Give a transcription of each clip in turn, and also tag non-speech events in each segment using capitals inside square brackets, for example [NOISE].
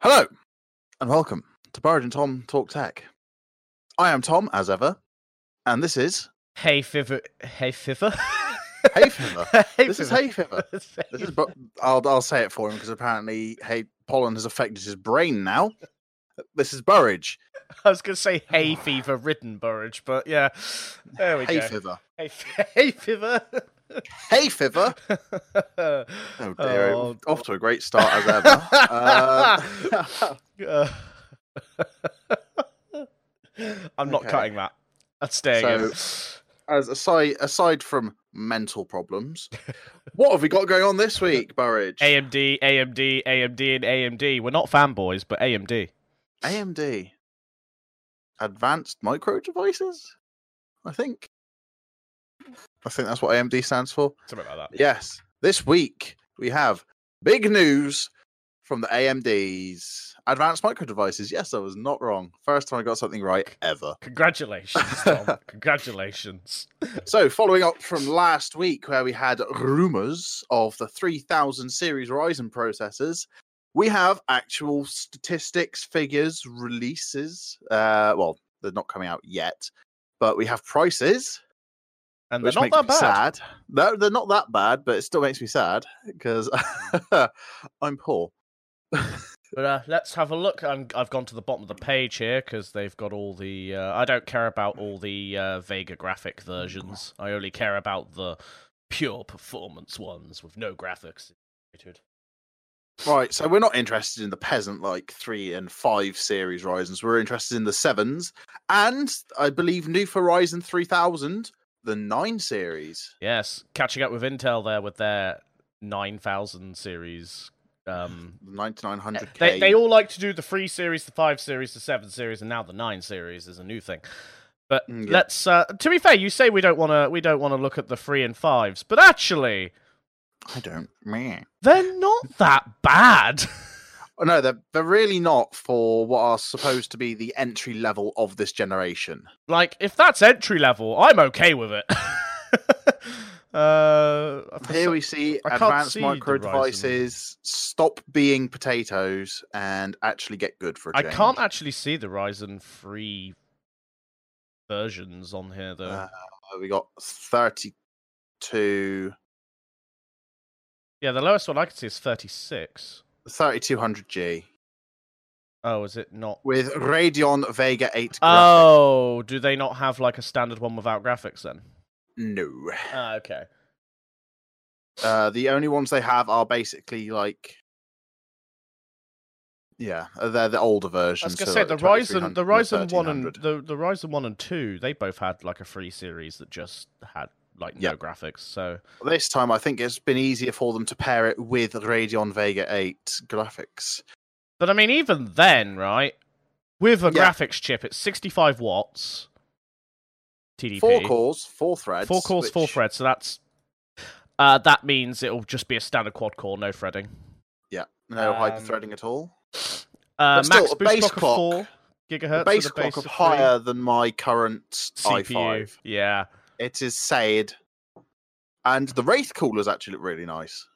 Hello, and welcome to Burridge and Tom Talk Tech. I am Tom, as ever, and this is Hey Fiver. Hey Fiver. hey, Fever. [LAUGHS] hey This is Fiver. Hay Fever. It's [LAUGHS] This is, I'll I'll say it for him because apparently, hey, pollen has affected his brain now. This is Burridge. [LAUGHS] I was going to say hay fever ridden Burridge, but yeah. There we Hay go. Fever. Hey, f- hey Fiver. Hay Fever. Uh, [LAUGHS] Oh dear, Oh. off to a great start as ever. [LAUGHS] uh, [LAUGHS] I'm not Okay. cutting that. That's staying in. as aside aside from mental problems, what have we got going on this week, Burridge? AMD, AMD, AMD, and AMD. We're not fanboys, but AMD. AMD. Advanced Micro Devices? I think. I think that's what AMD stands for. Something like that. Yes. This week we have big news from the AMD's Advanced Micro Devices. Yes, I was not wrong. First time I got something right ever. Congratulations, Tom. [LAUGHS] Congratulations. So, following up from last week, where we had rumors of the 3000 series Ryzen processors, we have actual statistics, figures, releases. Uh, well, they're not coming out yet, but we have prices, And they're not that bad. sad. No, they're not that bad, but it still makes me sad because [LAUGHS] I'm poor. [LAUGHS] But uh, let's have a look. I'm, I've gone to the bottom of the page here because they've got all the. Uh, I don't care about all the uh, Vega graphic versions. [LAUGHS] I only care about the pure performance ones with no graphics. Right, so we're not interested in the peasant like three and five series Ryzen's. We're interested in the sevens, and I believe new for Ryzen 3000, the nine series. Yes, catching up with Intel there with their 9000 series. Um, The 9900K. they they all like to do the three series, the five series, the seven series, and now the nine series is a new thing. But Mm, yeah. let's. Uh, to be fair, you say we don't want to. We don't want to look at the three and fives, but actually, I don't. Meh. they're not that bad. [LAUGHS] Oh, no, they're, they're really not for what are supposed to be the entry level of this generation. like, if that's entry level, I'm okay with it. [LAUGHS] uh, Here we see I advanced see micro devices stop being potatoes and actually get good for a I change. can't actually see the Ryzen three versions on here though. Uh, we got 32. yeah, the lowest one I can see is 36. 3200G Oh, is it not? with Radeon Vega 8 graphics. Oh, do they not have like a standard one without graphics then? No. Ah, okay. Uh, the only ones they have are basically like. Yeah, they're the older I was gonna so say like the Ryzen, the 2300 Ryzen one and the the Ryzen one and two, they both had like a free series that just had like no graphics. So This time, I think it's been easier for them to pair it with Radeon Vega 8 graphics. But I mean, even then, right? With a Yeah. graphics chip, it's 65 watts. TDP. Four cores, four threads. Four cores, four threads. So that's uh, that means it'll just be a standard quad core, no threading. Yeah, no Um, hyper threading at all. Uh, still, max boost base clock, clock- of four gigahertz. base a clock base of higher than my current CPU. i5. Yeah. It is said. And the Wraith coolers actually look really nice.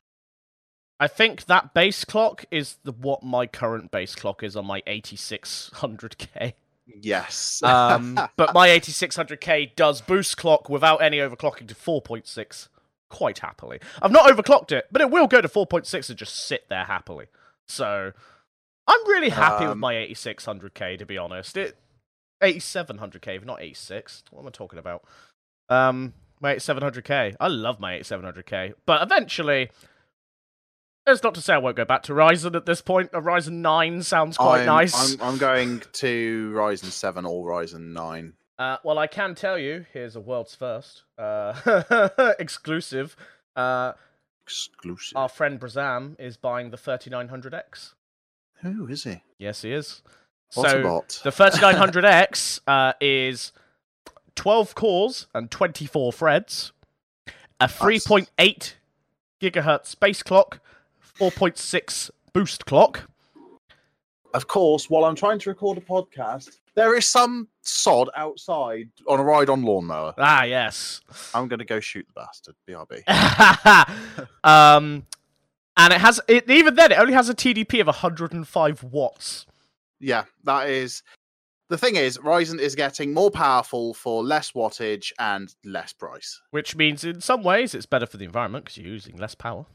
I think that base clock is the what my current base clock is on my 8600K. Yes. Um, [LAUGHS] but my 8600K does boost clock without any overclocking to 4.6 quite happily. I've not overclocked it, but it will go to 4.6 and just sit there happily. So I'm really happy with Um, my 8600K to be honest. It 8700K, if not 86. What am I talking about? Um, my 8700K. I love my 8700K, but eventually. That's not to say I won't go back to Ryzen at this point. A Ryzen 9 sounds quite I'm, nice. I'm, I'm going to Ryzen 7 or Ryzen 9. Uh, well, I can tell you, here's a world's first uh, [LAUGHS] exclusive. Uh, Exclusive. our friend Brazam is buying the 3900X. Who is he? Yes, he is. What a so bot. the 3900X [LAUGHS] uh, is 12 cores and 24 threads, a 3.8 gigahertz space clock, 4.6 boost clock. Of course, while I'm trying to record a podcast, there is some sod outside on a ride on lawnmower. Ah, yes. I'm going to go shoot the bastard. BRB. [LAUGHS] um, and it has it even then it only has a TDP of 105 watts. Yeah, that is the thing. Is Ryzen is getting more powerful for less wattage and less price. Which means in some ways it's better for the environment because you're using less power.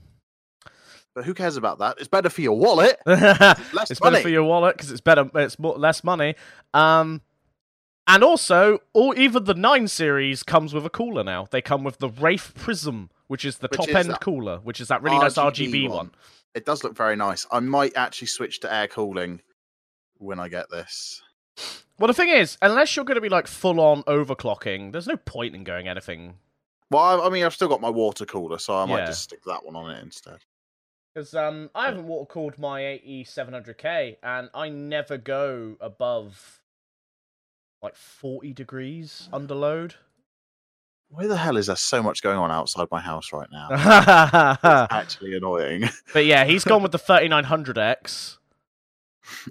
But who cares about that? It's better for your wallet. [LAUGHS] it's Less better for your wallet because it's better. It's more, less money. Um, and also, or even the nine series comes with a cooler now. They come with the Wraith Prism, which is the Which top is end cooler, which is that really nice RGB one. It does look very nice. I might actually switch to air cooling when I get this. Well, the thing is, unless you're going to be like full on overclocking, there's no point in going anything. Well, I, I mean, I've still got my water cooler, so I might Yeah. just stick that one on it instead. Because um, I haven't water cooled my 8700K, and I never go above like 40 degrees under load. Where the hell is there so much going on outside my house right now? [LAUGHS] but Actually annoying. But yeah, he's gone [LAUGHS] with the 3900X.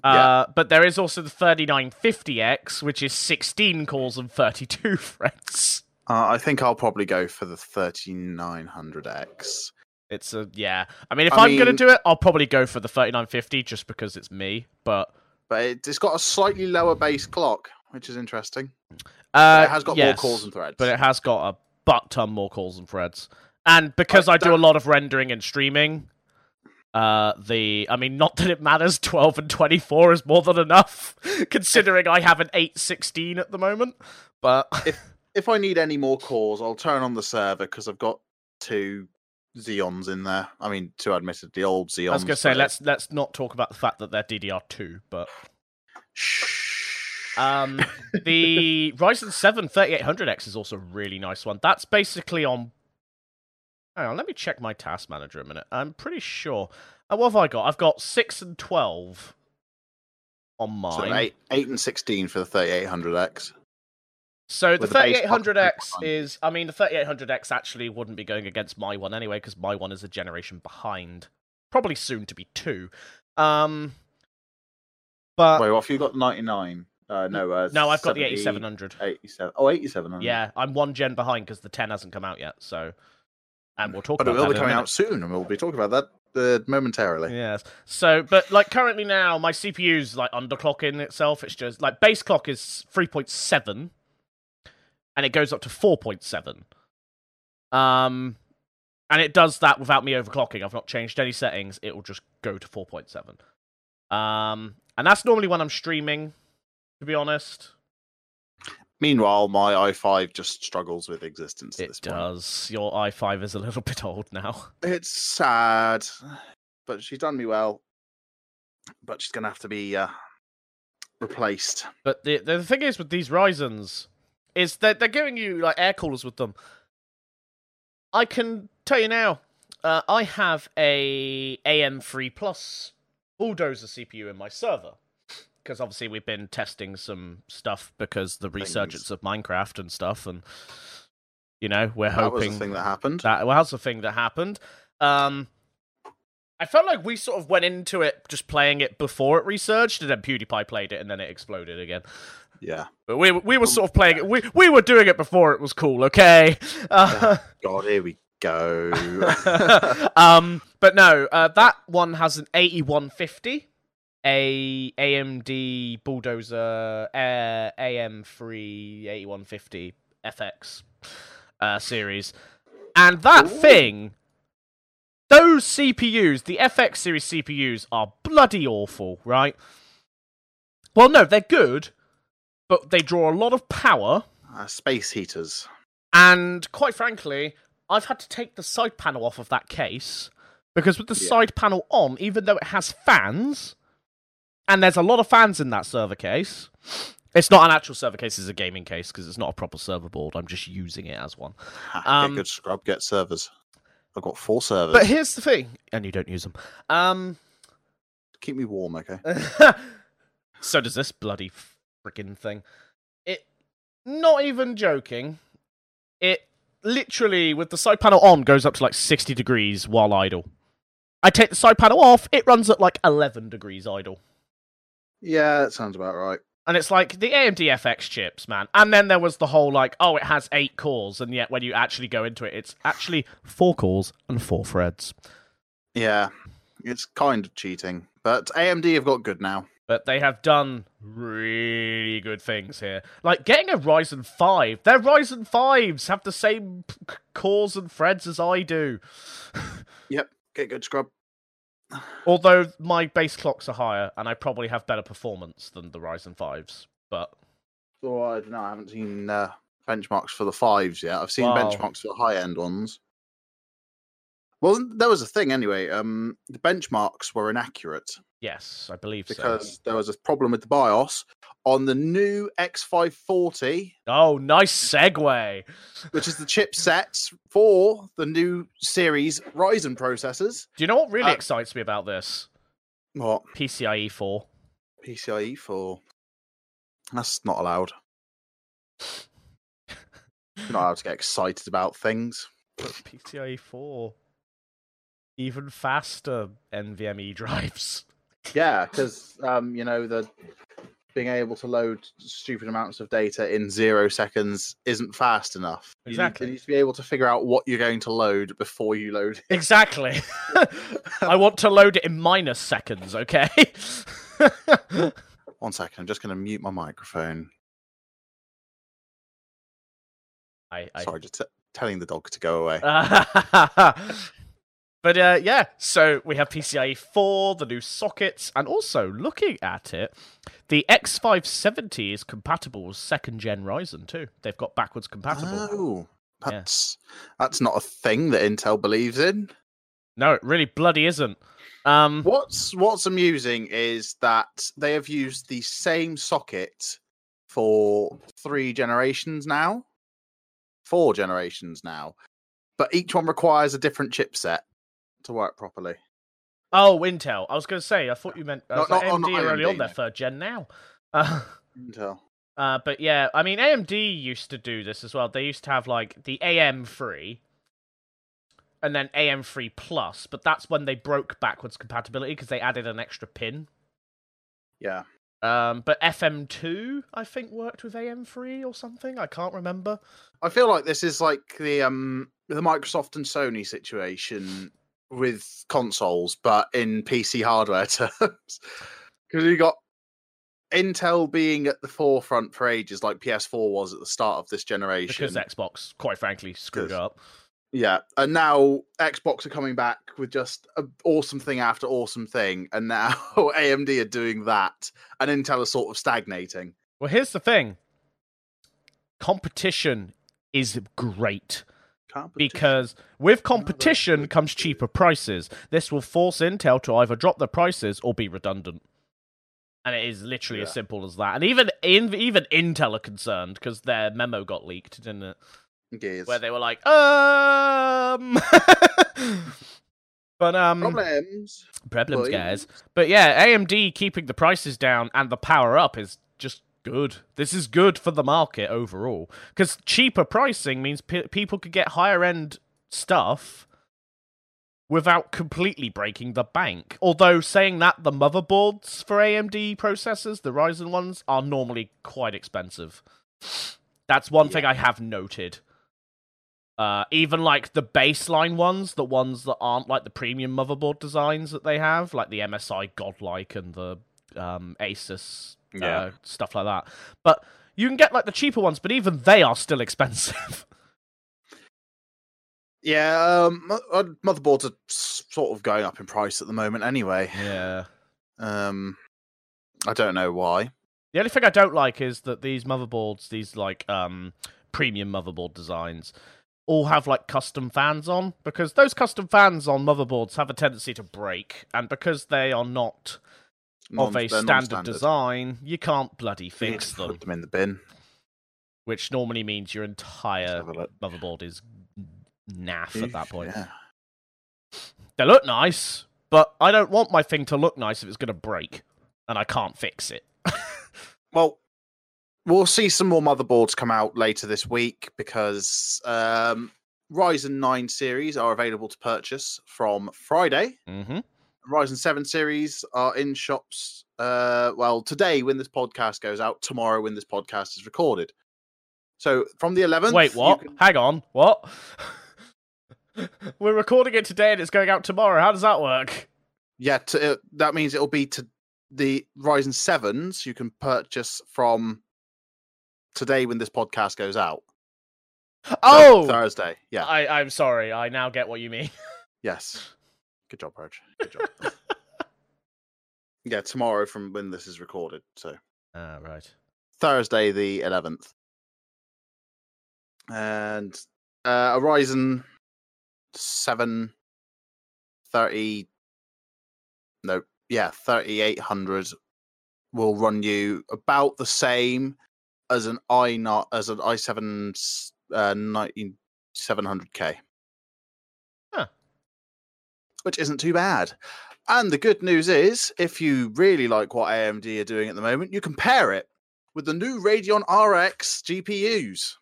Yeah. Uh, but there is also the 3950X, which is 16 cores and 32 [LAUGHS] threads. Uh, I think I'll probably go for the 3900X. It's a yeah. I mean, if I am gonna do it, I'll probably go for the 3950 just because it's me. But But it, it's got a slightly lower base clock, which is interesting. uh, it has got yes, more cores and threads. but it has got a butt ton more calls and threads. And because I, I do a lot of rendering and streaming, uh, the I mean, not that it matters. Twelve and twenty-four is more than enough, [LAUGHS] considering I have an eight sixteen at the moment. But [LAUGHS] if if I need any more cores, I'll turn on the server because I've got two Xeons in there. I mean, two admittedly old Xeons. I was gonna say but- let's let's not talk about the fact that they're DDR two, but Shh. um, the [LAUGHS] Ryzen 7 3800X is also a really nice one. That's basically on. Hang on, let me check my task manager a minute. I'm pretty sure. Uh, what have I got? I've got six and twelve on mine. So eight, eight and sixteen for the 3800X. So the With the base 3800X is, I mean, the 3800X actually wouldn't be going against my one anyway, because my one is a generation behind. Probably soon to be two. Um, but Wait, what if you got 99? Uh, no, uh, no, I've got the 8700. 87. Oh, 8700. Yeah, I'm one gen behind because the 10 hasn't come out yet. So, and we'll talk But it about will that be coming out soon, and we'll be talking about that uh, momentarily. Yes. So, but like currently now, my CPU's like underclocking itself. It's just like base clock is 3.7 and it goes up to 4.7. Um, and it does that without me overclocking. I've not changed any settings. It will just go to 4.7. Um, and that's normally when I'm streaming, to be honest. Meanwhile, my i5 just struggles with existence at It this point. does. Your i5 is a little [LAUGHS] bit old now. It's sad, but she's done me well. But she's gonna have to be uh, replaced. But the the thing is with these Ryzens is that they're giving you like air coolers with them. I can tell you now, uh, I have a AM3 Plus bulldozer CPU in my server because obviously we've been testing some stuff because the resurgence of Minecraft and stuff, and you know we're That was hoping the thing that happened. that well, that's the thing that happened. Um, I felt like we sort of went into it just playing it before it resurged, and then PewDiePie played it, and then it exploded again. Yeah. But we we were sort of playing it. We we were doing it before it was cool. Okay. Uh, God, here we go. [LAUGHS] um, but no, uh, that one has an 8150, a AMD Bulldozer uh, AM3 8150 FX uh, series, and that Ooh. thing. Those CPUs, the FX series CPUs, are bloody awful, right? Well, no, they're good, but they draw a lot of power. uh, space heaters. And quite frankly, I've had to take the side panel off of that case because with the Yeah. side panel on, even though it has fans, and there's a lot of fans in that server case, it's not an actual server case, it's a gaming case because it's not a proper server board. I'm just using it as one. [LAUGHS] Um, get good scrub, get servers. I've got four servers. But here's the thing, and you don't use them. Um, Keep me warm, okay? [LAUGHS] so does this bloody freaking thing. It, not even joking, it literally, with the side panel on, goes up to like 60 degrees while idle. I take the side panel off, it runs at like 11 degrees idle. Yeah, that sounds about right. And it's like the AMD FX chips, man. And then there was the whole like, oh, it has eight cores, and yet when you actually go into it, it's actually four cores and four threads. Yeah, it's kind of cheating, but AMD have got good now. But they have done really good things here. Like getting a Ryzen 5. Their Ryzen 5s have the same cores and threads as I do. [LAUGHS] Yep, get good scrub. Although my base clocks are higher and I probably have better performance than the Ryzen 5s. But Oh, I don't know. I haven't seen uh, benchmarks for the fives yet. I've seen Wow. benchmarks for high end ones. Well, there was a thing anyway. Um, the benchmarks were inaccurate yes, I believe so. because there was a problem with the BIOS on the new X540, Oh, nice segue. which is the chipsets for the new series Ryzen processors. Do you know what really Uh, excites me about this? What PCIe 4. PCIe 4. That's not allowed. [LAUGHS] You're not allowed to get excited about things. But PCIe 4. Even faster NVMe [LAUGHS] drives. Yeah, because um, you know the being able to load stupid amounts of data in zero seconds isn't fast enough. Exactly. You need, to be able to figure out what you're going to load before you load. it. Exactly. [LAUGHS] I want to load it in minus seconds, okay? [LAUGHS] One second, I'm just going to mute my microphone. I, I Sorry, just t- telling the dog to go away. But uh, yeah, so we have PCIe 4, the new sockets, and also looking at it, the X570 is compatible with second gen Ryzen too. They've got backwards compatible. Oh, Yeah. that's that's not a thing that Intel believes in. No, it really bloody isn't. Um, What's what's amusing is that they have used the same socket for three generations now, four generations now, but each one requires a different chipset to work properly. oh, Intel. I was going to say, I thought you meant I No, was like, not- oh, AMD not are only on their third gen now. Uh, Intel. [LAUGHS] Uh, but yeah, I mean, AMD used to do this as well. They used to have like the AM3 and then AM3 Plus, but that's when they broke backwards compatibility because they added an extra pin. Yeah. Um, but FM2, I think, worked with AM3 or something. I can't remember. I feel like this is like the um the Microsoft and Sony situation with consoles, but in PC hardware [LAUGHS] terms. Because you got Intel being at the forefront for ages, like PS4 was at the start of this generation. Because Xbox, quite frankly, screwed up. Yeah, and now Xbox are coming back with just an awesome thing after awesome thing, and now [LAUGHS] AMD are doing that, and Intel are sort of stagnating. Well, here's the thing competition is great. Because with competition comes cheaper prices. This will force Intel to either drop their prices or be redundant. And it is literally as simple as that. And even in, even Intel are concerned because their memo got leaked, didn't it? Gears. Where they were like, um, [LAUGHS] but um, problems. problems, guys. But yeah, AMD keeping the prices down and the power up is good. This is good for the market overall because cheaper pricing means pe people could get higher end stuff without completely breaking the bank. Although saying that, the motherboards for AMD processors, the Ryzen ones, are normally quite expensive. That's one thing I have noted. Uh, even like the baseline ones, the ones that aren't like the premium motherboard designs that they have, like the MSI Godlike and the um, Asus Yeah. uh, stuff like that. But you can get like the cheaper ones, but even they are still [LAUGHS] expensive. Yeah, um, uh, motherboards are sort of going up in price at the moment anyway. yeah. Um, I don't know why. The only thing I don't like is that these motherboards, these like um premium motherboard designs, all have like custom fans on because those custom fans on motherboards have a tendency to break, and because they are not Non- of a standard non-standard. design, you can't bloody fix to put them, them in the bin. which normally means your entire have a look. motherboard is naff at that point. Yeah. They look nice, but I don't want my thing to look nice if it's going to break, and I can't fix it. [LAUGHS] Well, we'll see some more motherboards come out later this week because um, Ryzen 9 series are available to purchase from Friday. hmm Ryzen 7 series are in shops. Uh, well, today when this podcast goes out, tomorrow when this podcast is recorded. So from the 11th. Wait, what? can- Hang on, what? [LAUGHS] We're recording it today and it's going out tomorrow. How does that work? Yeah, uh, that means it'll be to the Ryzen sevens you can purchase from today when this podcast goes out. So Oh, Thursday. Yeah. I, I'm sorry. I now get what you mean. [LAUGHS] Yes. Good job, Raj. Good job. [LAUGHS] yeah, tomorrow from when this is recorded. So. Ah, right. Thursday the 11th. And uh, a Ryzen 7 30 no yeah 3800 will run you about the same as an i not as an i7 uh, 19700k which isn't too bad. And the good news is, if you really like what AMD are doing at the moment, you compare it with the new Radeon RX GPUs.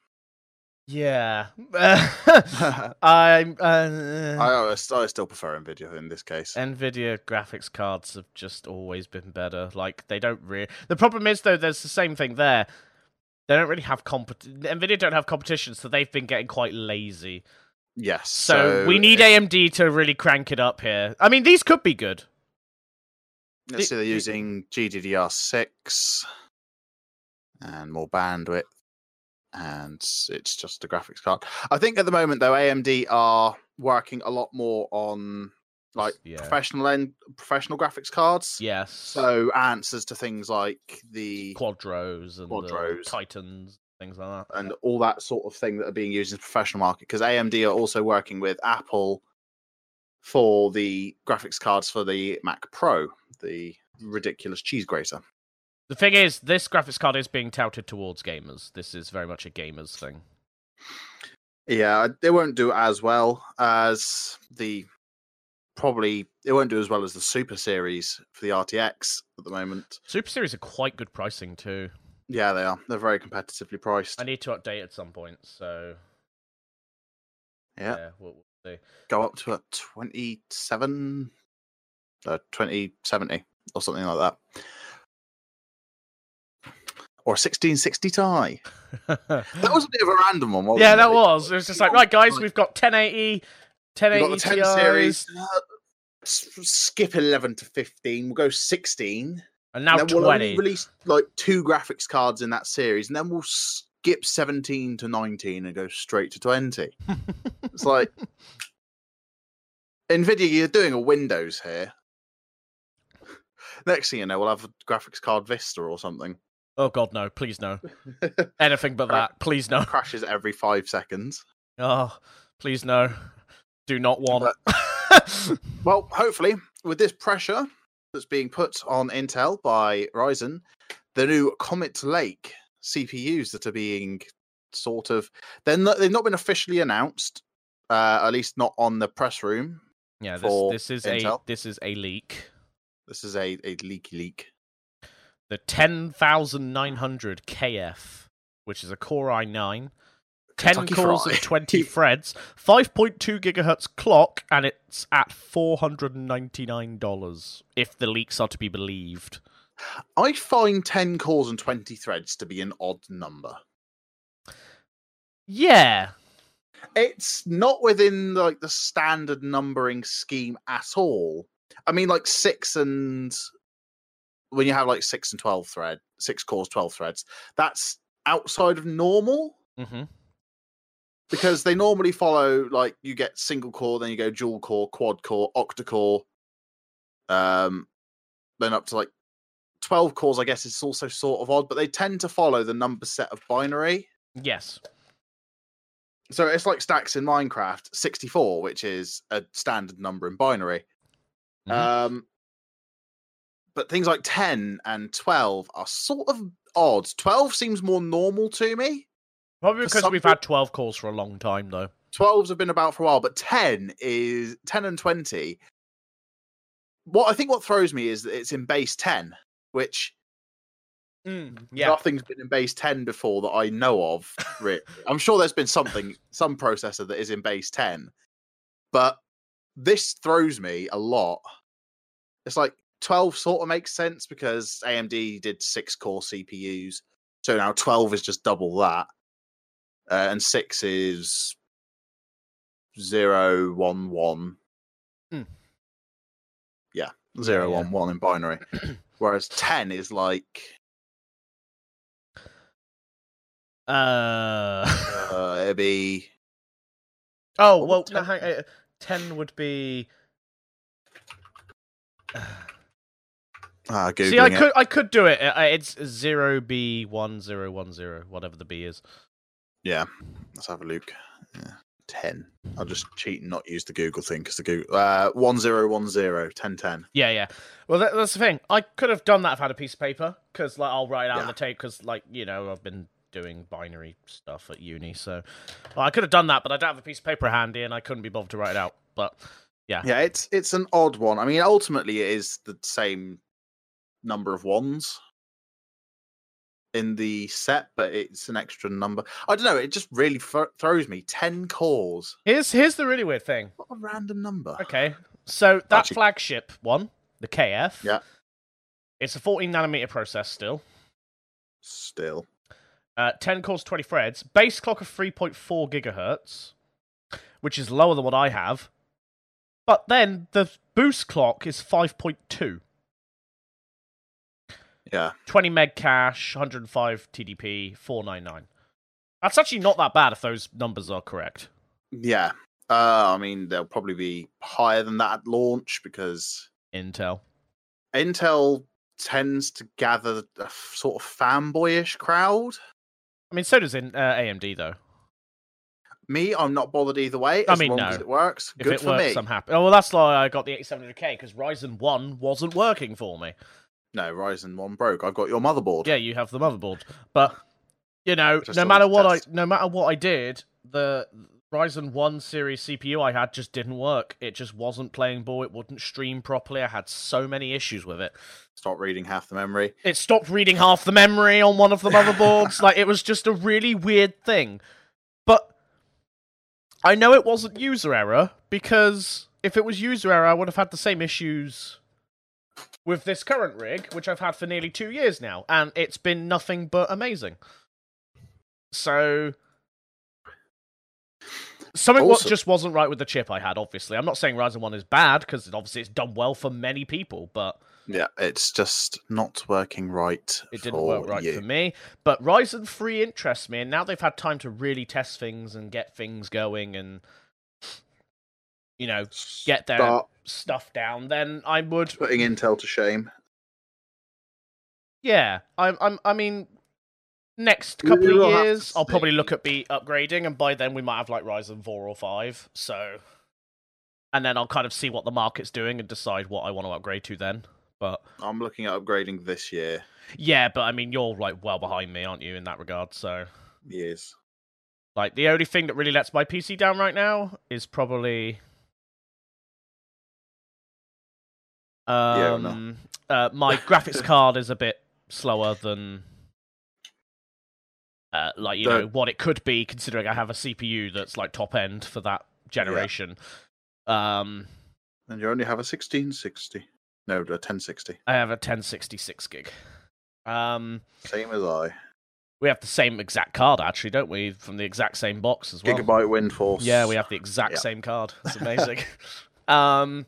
Yeah. I, [LAUGHS] I'm. Uh, I still prefer Nvidia in this case. Nvidia graphics cards have just always been better. Like they don't really. The problem is though, there's the same thing there. They don't really have compet. Nvidia don't have competition, so they've been getting quite lazy. Yes. So, we need it- AMD to really crank it up here. I mean, these could be good. Let's see, they're using GDDR6 and more bandwidth, and it's just a graphics card. I think at the moment, though, AMD are working a lot more on like Yeah. professional end, professional graphics cards. Yes. So answers to things like the Quadros and the Quadros. Titans, things like that. and all that sort of thing that are being used in the professional market because AMD are also working with Apple for the graphics cards for the Mac Pro, the ridiculous cheese grater. The thing is, this graphics card is being touted towards gamers. This is very much a gamers thing. Yeah, uh, they won't do as well as the probably it won't do as well as the Super Series for the RTX at the moment. Super Series are quite good pricing too. Yeah, they are. They're very competitively priced. I need to update at some point, so Yeah, yeah, we'll, we'll see. go up to a 27 uh, 2070 or something like that. Or 1660 Ti. That was a bit of a random one, wasn't yeah, it? that was. It was just like, right, guys, we've got 1080, We've 1080 got the 10 series. Uh, skip 11 to 15. We'll go 16. And now and then we'll only 20. release like two graphics cards in that series, and then we'll skip 17 to 19 and go straight to 20. [LAUGHS] It's like Nvidia, you're doing a Windows here. Next thing you know, we'll have a graphics card Vista or something. oh god, no! Please no. Anything but that. Please no. Crashes every five seconds. Oh, please no. Do not want. It. [LAUGHS] Well, hopefully, with this pressure that's being put on Intel by Ryzen, the new Comet Lake CPUs that are being sort of they're not, they've not been officially announced, uh, at least not on the press room. yeah, this this is a this is a leak. This is a, a leaky leak. The 10900 KF, which is a Core i9, 10 Kentucky cores and 20 [LAUGHS] threads, 5.2 gigahertz clock, and it's at $499 if the leaks are to be believed. I find 10 cores and 20 threads to be an odd number. Yeah. It's not within like the standard numbering scheme at all. I mean, like six and when you have like six and 12 thread, six cores, 12 threads, that's outside of normal hmm because they normally follow like you get single core, then you go dual core, quad core, octa core, um, then up to like 12 cores, I guess is also sort of odd, but they tend to follow the number set of binary. Yes. So it's like stacks in Minecraft, 64, which is a standard number in binary. Mhm. Um, but things like 10 and 12 are sort of odd. 12 seems more normal to me. Probably because we've had 12 calls for a long time, though. 12s have been about for a while, but 10 is 10 and 20. What I think what throws me is that it's in base 10, which mm, Yeah. nothing's been in base 10 before that I know of. Really. [LAUGHS] I'm sure there's been something, some processor that is in base 10, but this throws me a lot. It's like 12 sort of makes sense because AMD did six core CPUs, so now 12 is just double that, uh, and six is zero one one. Hmm. Yeah, zero yeah. one one in binary. [CLEARS THROAT] Whereas ten is like Uh. [LAUGHS] uh, it'd be oh well, would no, 10 hang, uh, ten would be. [SIGHS] ah googling See, I it. could I could do it. Uh, It's zero B one zero one zero, whatever the B is. Yeah, let's have a look. Yeah. Ten. I'll just cheat and not use the Google thing because the Google uh one zero one zero ten ten. Yeah, yeah. Well, that, that's the thing. I could have done that if I had a piece of paper, because like I'll write it out on the tape, because like you know I've been doing binary stuff at uni, so well, I could have done that, but I don't have a piece of paper handy, and I couldn't be bothered to write it out. But Yeah, yeah, it's it's an odd one. I mean, ultimately, it is the same number of wands in the set, but it's an extra number. I don't know. It just really th- throws me. Ten cores. here's here's the really weird thing. What a random number. Okay, so that Actually- flagship one, the KF, Yeah. it's a 14 nanometer process still. Still, Uh, 10 cores, 20 threads. Base clock of 3.4 gigahertz, which is lower than what I have. But then the boost clock is 5.2. yeah. 20 meg cache, 105 TDP, 499. That's actually not that bad if those numbers are correct. Yeah. Uh, I mean, they'll probably be higher than that at launch because Intel. Intel tends to gather a sort of fanboyish crowd. I mean, so does in, uh, AMD though. Me, I'm not bothered either way. I As mean, long no. as it works, If good it for works, me. I'm happy. Oh, well, that's why I got the 8700K because Ryzen 1 wasn't working for me. No, Ryzen one broke. I've got your motherboard. Yeah, you have the motherboard, but you know, no matter what I, no matter what I did, the Ryzen One series CPU I had just didn't work. It just wasn't playing ball. It wouldn't stream properly. I had so many issues with it. Stop reading half the memory. It stopped reading half the memory on one of the motherboards. [LAUGHS] like it was just a really weird thing. But I know it wasn't user error because if it was user error, I would have had the same issues with this current rig, which I've had for nearly two years now, and it's been nothing but amazing. So something what just wasn't right with the chip I had. Obviously, I'm not saying Ryzen One is bad because obviously it's done well for many people, but Yeah, it's just not working right. it didn't work right you. for me. But Ryzen 3 interests me, and now they've had time to really test things and get things going and, you know, get their Start stuff down, then I would. putting Intel to shame. Yeah, I'm. I'm. I mean, next couple We'll of years, I'll probably look at be upgrading, and by then we might have like Ryzen 4 or 5. So, and then I'll kind of see what the market's doing and decide what I want to upgrade to then. But I'm looking at upgrading this year. yeah, but I mean, you're like well behind me, aren't you, in that regard? So. Years. Like the only thing that really lets my PC down right now is probably Yeah, um uh, my graphics [LAUGHS] card is a bit slower than uh, like you The- know what it could be considering I have a CPU that's like top end for that generation. Um And you only have a 1660. No, a 1060. I have a 1066 gig. Um Same as I. we have the same exact card actually, don't we? From the exact same box as well. Gigabyte Windforce. Yeah, we have the exact Yeah. same card. It's [LAUGHS] amazing. [LAUGHS] um,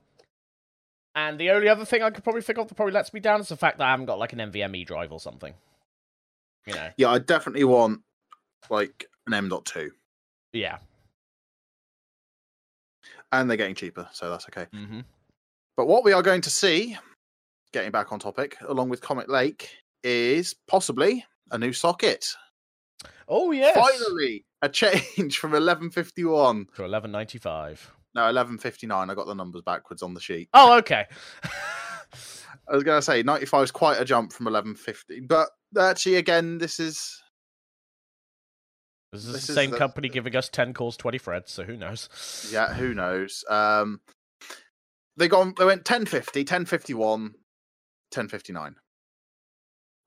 and the only other thing I could probably think of that probably lets me down is the fact that I haven't got like an NVMe drive or something. You know. Yeah, I definitely want like an M.2. Yeah. And they're getting cheaper, so that's okay. Mm-hmm. But what we are going to see, getting back on topic, along with Comet Lake, is possibly a new socket. Oh yes! Finally, a [LAUGHS] change from 1151 to 1195. No, eleven fifty nine. I got the numbers backwards on the sheet. Oh, okay. [LAUGHS] I was going to say ninety five is quite a jump from eleven fifty, but actually, again, this is this is this the same is the... company giving us ten calls, twenty threads. So who knows? Yeah, who knows? Um, they gone. They went 1050, 1051, 1059.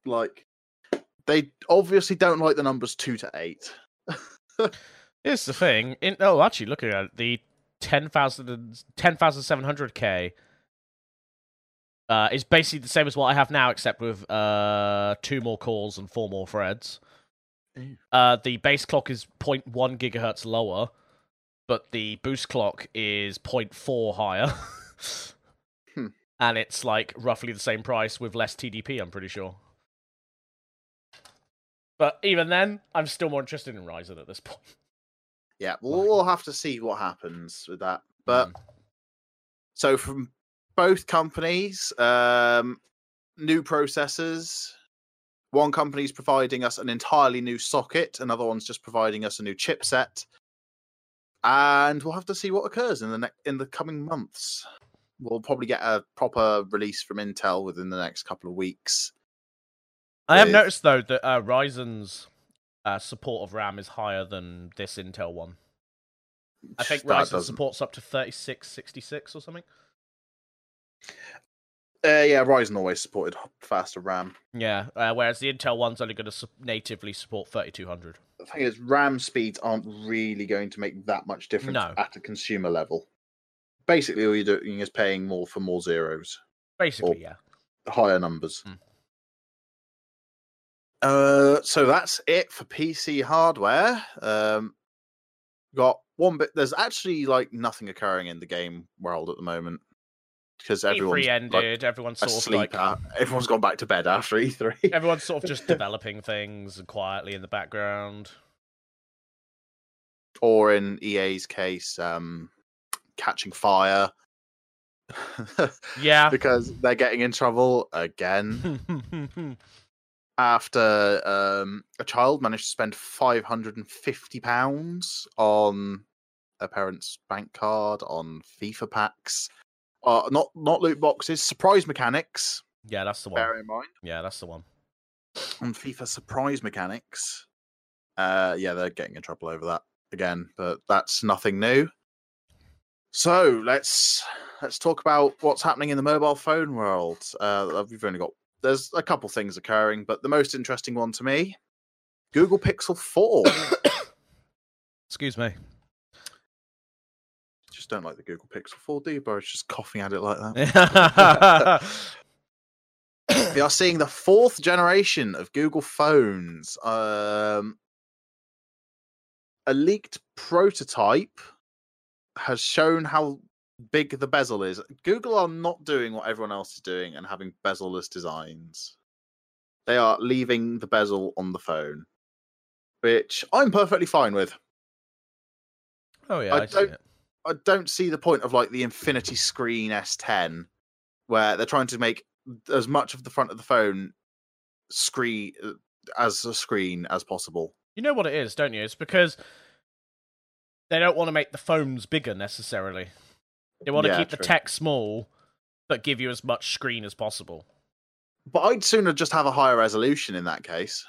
Like they obviously don't like the numbers two to eight. [LAUGHS] Here's the thing. In, oh, actually, looking at it, the 10,000 10,700K uh, is basically the same as what I have now, except with uh, two more cores and four more threads. Uh, the base clock is 0.1 gigahertz lower, but the boost clock is 0.4 higher. [LAUGHS] Hmm. And it's like roughly the same price with less TDP, I'm pretty sure. But even then, I'm still more interested in Ryzen at this point. Yeah, we'll, we'll have to see what happens with that. But Mm. so from both companies, um, new processors. One company's providing us an entirely new socket, another one's just providing us a new chipset. And we'll have to see what occurs in the ne- in the coming months. We'll probably get a proper release from Intel within the next couple of weeks. I have noticed though that uh, Ryzen's uh, support of RAM is higher than this Intel one. I think That Ryzen doesn't- supports up to 3666 or something. Uh, yeah, Ryzen always supported faster RAM. Yeah, uh, whereas the Intel one's only going to su- natively support 3200. The thing is, RAM speeds aren't really going to make that much difference No. at a consumer level. Basically, all you're doing is paying more for more zeros, Basically, yeah. higher numbers. Hmm. Uh, so that's it for PC hardware. Um, got one bit. There's actually like nothing occurring in the game world at the moment because everyone's E3 like, ended. everyone's sort of like at- [LAUGHS] everyone's gone back to bed after E E3. everyone's sort of just [LAUGHS] developing things quietly in the background. or in EA's case, um, catching fire [LAUGHS] Yeah. because they're getting in trouble again after um, a child managed to spend five hundred and fifty pounds on a parent's bank card on FIFA packs. Uh, not not loot boxes, surprise mechanics. yeah, that's the one. Bear in mind Yeah, that's the one. on FIFA surprise mechanics. Uh, yeah, they're getting in trouble over that again, but that's nothing new. So let's let's talk about what's happening in the mobile phone world. Uh, we've only got there's a couple things occurring, but the most interesting one to me, Google Pixel Four. Excuse me. just don't like the Google Pixel Four, do you? Boris just coughing at it like that. [LAUGHS] we are seeing the fourth generation of Google phones. Um, a leaked prototype has shown how big the bezel is. Google are not doing what everyone else is doing and having bezel-less designs. They are leaving the bezel on the phone, which I'm perfectly fine with. oh yeah, I I, don't- it. I don't see the point of like the Infinity Screen S10, where they're trying to make as much of the front of the phone screen uh, as a screen as possible. You know what it is, don't you? It's because they don't want to make the phones bigger necessarily. They want to Yeah, keep the true. tech small, but give you as much screen as possible. But I'd sooner just have a higher resolution in that case,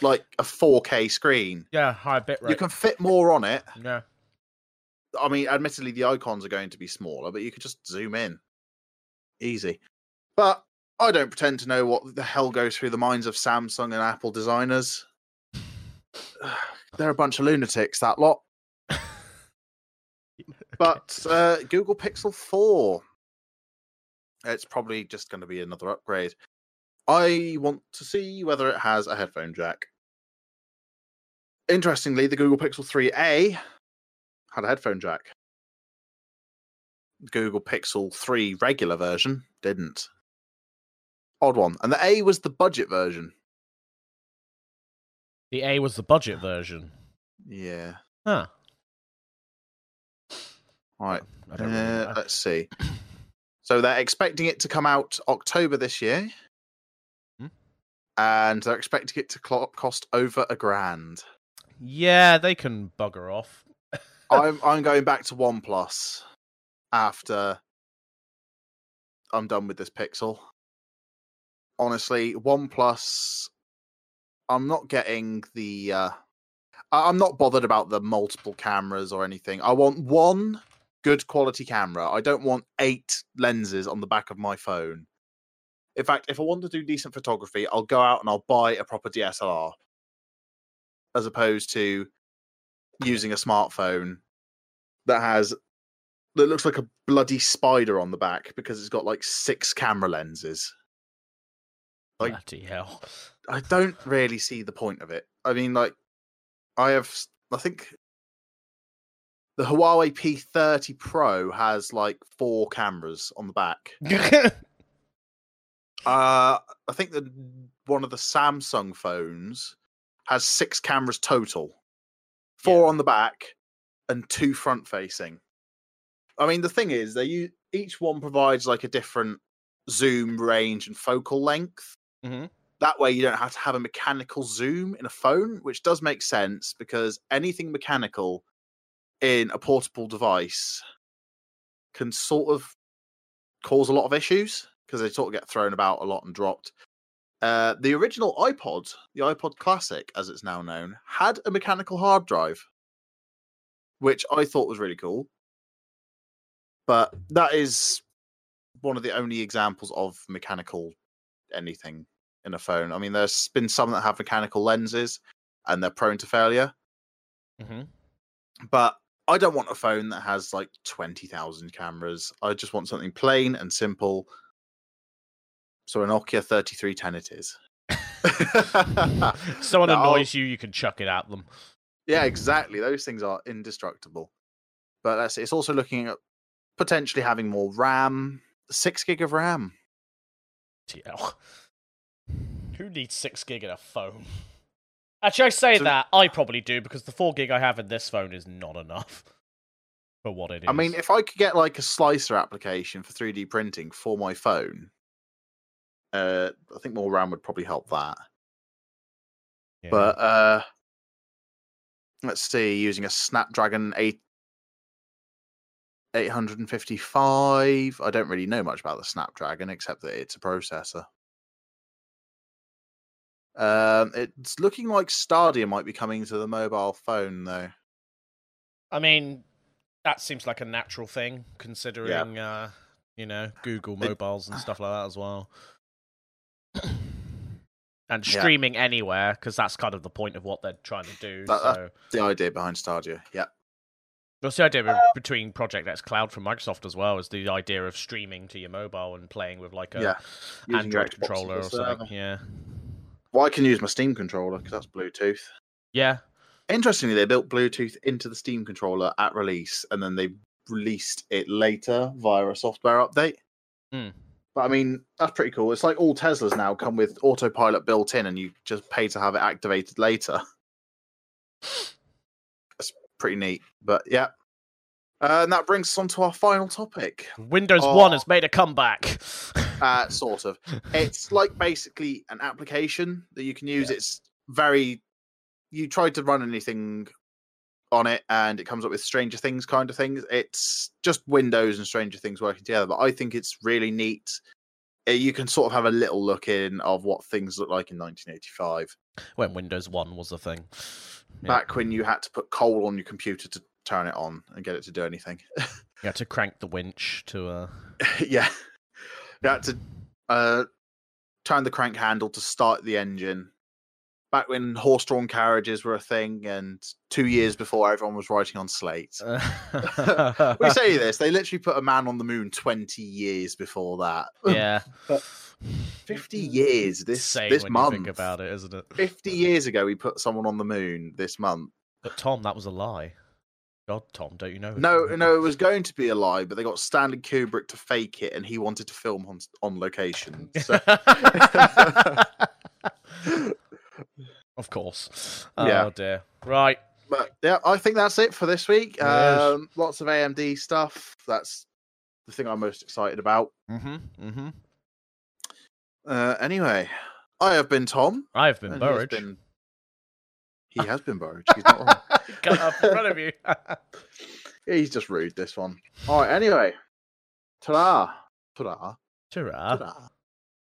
like a 4K screen. Yeah, high bit rate. You can fit more on it. Yeah. I mean, admittedly, the icons are going to be smaller, but you could just zoom in. Easy. But I don't pretend to know what the hell goes through the minds of Samsung and Apple designers. [SIGHS] They're a bunch of lunatics, that lot. But uh, Google Pixel 4, it's probably just going to be another upgrade. I want to see whether it has a headphone jack. Interestingly, the Google Pixel 3a had a headphone jack. Google Pixel 3 regular version didn't. Odd one. And the A was the budget version. The A was the budget version. Yeah. Huh. Right. Don't really Uh, let's see. [CLEARS THROAT] So they're expecting it to come out October this year. Hmm. And they're expecting it to cost over a grand. Yeah, they can bugger off. [LAUGHS] I'm I'm going back to OnePlus after I'm done with this Pixel. Honestly, OnePlus, I'm not getting the. Uh, I'm not bothered about the multiple cameras or anything. I want one good quality camera. I don't want eight lenses on the back of my phone. In fact, if I want to do decent photography, I'll go out and I'll buy a proper DSLR as opposed to using a smartphone that has that looks like a bloody spider on the back because it's got like six camera lenses. Like- Bloody hell. I don't really see the point of it. I mean, like, I have, I think the Huawei P30 Pro has like four cameras on the back. [LAUGHS] Uh, I think that one of the Samsung phones has six cameras total, four Yeah. on the back and two front facing. I mean, the thing is, they each one provides like a different zoom range and focal length. hmm That way, you don't have to have a mechanical zoom in a phone, which does make sense because anything mechanical in a portable device can sort of cause a lot of issues because they sort of get thrown about a lot and dropped. Uh, the original iPod, the iPod Classic, as it's now known, had a mechanical hard drive, which I thought was really cool. But that is one of the only examples of mechanical anything in a phone. I mean, there's been some that have mechanical lenses and they're prone to failure, hmm but I don't want a phone that has like 20,000 cameras. I just want something plain and simple. So a Nokia 3310 it is. [LAUGHS] [LAUGHS] Someone No, annoys you, you can chuck it at them. Yeah, exactly. Those things are indestructible. But that's it's also looking at potentially having more RAM, six gig of RAM. TL. Oh. Who needs six gig in a phone? Actually, I say So- that I probably do because the four gig I have in this phone is not enough [LAUGHS] for what it is. I mean, if I could get like a slicer application for 3D printing for my phone, uh, I think more RAM would probably help that. Yeah. But uh, let's see, using a Snapdragon 8 855. I don't really know much about the Snapdragon except that it's a processor. Um, it's looking like Stadia might be coming to the mobile phone though. I mean, that seems like a natural thing considering, uh, you know, Google It- mobiles and stuff like that as well. [CLEARS THROAT] and Yeah. streaming anywhere because that's kind of the point of what they're trying to do. That- so The idea behind Stadia, yeah. that's the idea between Project X Cloud from Microsoft as well is the idea of streaming to your mobile and playing with like a Yeah, Android controller or something. Yeah, Well, I can use my Steam controller because that's Bluetooth. yeah. Interestingly, they built Bluetooth into the Steam controller at release, and then they released it later via a software update. Hmm. But I mean, that's pretty cool. It's like all Teslas now come with autopilot built in, and you just pay to have it activated later. [SIGHS] That's pretty neat. But yeah. Uh, and that brings us on to our final topic. Windows Oh. One has made a comeback. [LAUGHS] Uh, sort of. It's like basically an application that you can use. It's very. You try to run anything on it, and it comes up with Stranger Things kind of things. It's just Windows and Stranger Things working together. But I think it's really neat. Uh, You can sort of have a little look in of what things look like in 1985, when Windows One was a thing. Yeah. back when you had to put coal on your computer to turn it on and get it to do anything. You had to crank the winch to uh [LAUGHS] yeah. You had to uh, turn the crank handle to start the engine. Back when horse drawn carriages were a thing, and two years before everyone was writing on slate. [LAUGHS] we say this, they literally put a man on the moon 20 years before that. yeah. [LAUGHS] 50 years this, Insane this month. think about it, isn't it? 50 years ago, we put someone on the moon this month. But Tom, that was a lie. God, Tom, don't you know? No, no, it was going to be a lie, but they got Stanley Kubrick to fake it, and he wanted to film on, on location. [LAUGHS] So. [LAUGHS] of course. Oh Yeah. dear. Right. But yeah, I think that's it for this week. Um, lots of AMD stuff. That's the thing I'm most excited about. Mm-hmm. Mm-hmm. Uh, anyway, I have been Tom. I have been and he has Burridge. He has been Burridge. He's not wrong. [LAUGHS] Cut up in front of you. Yeah, [LAUGHS] he's just rude. This one. All right. Anyway, ta-da, ta-da, Ta-ra. ta-da.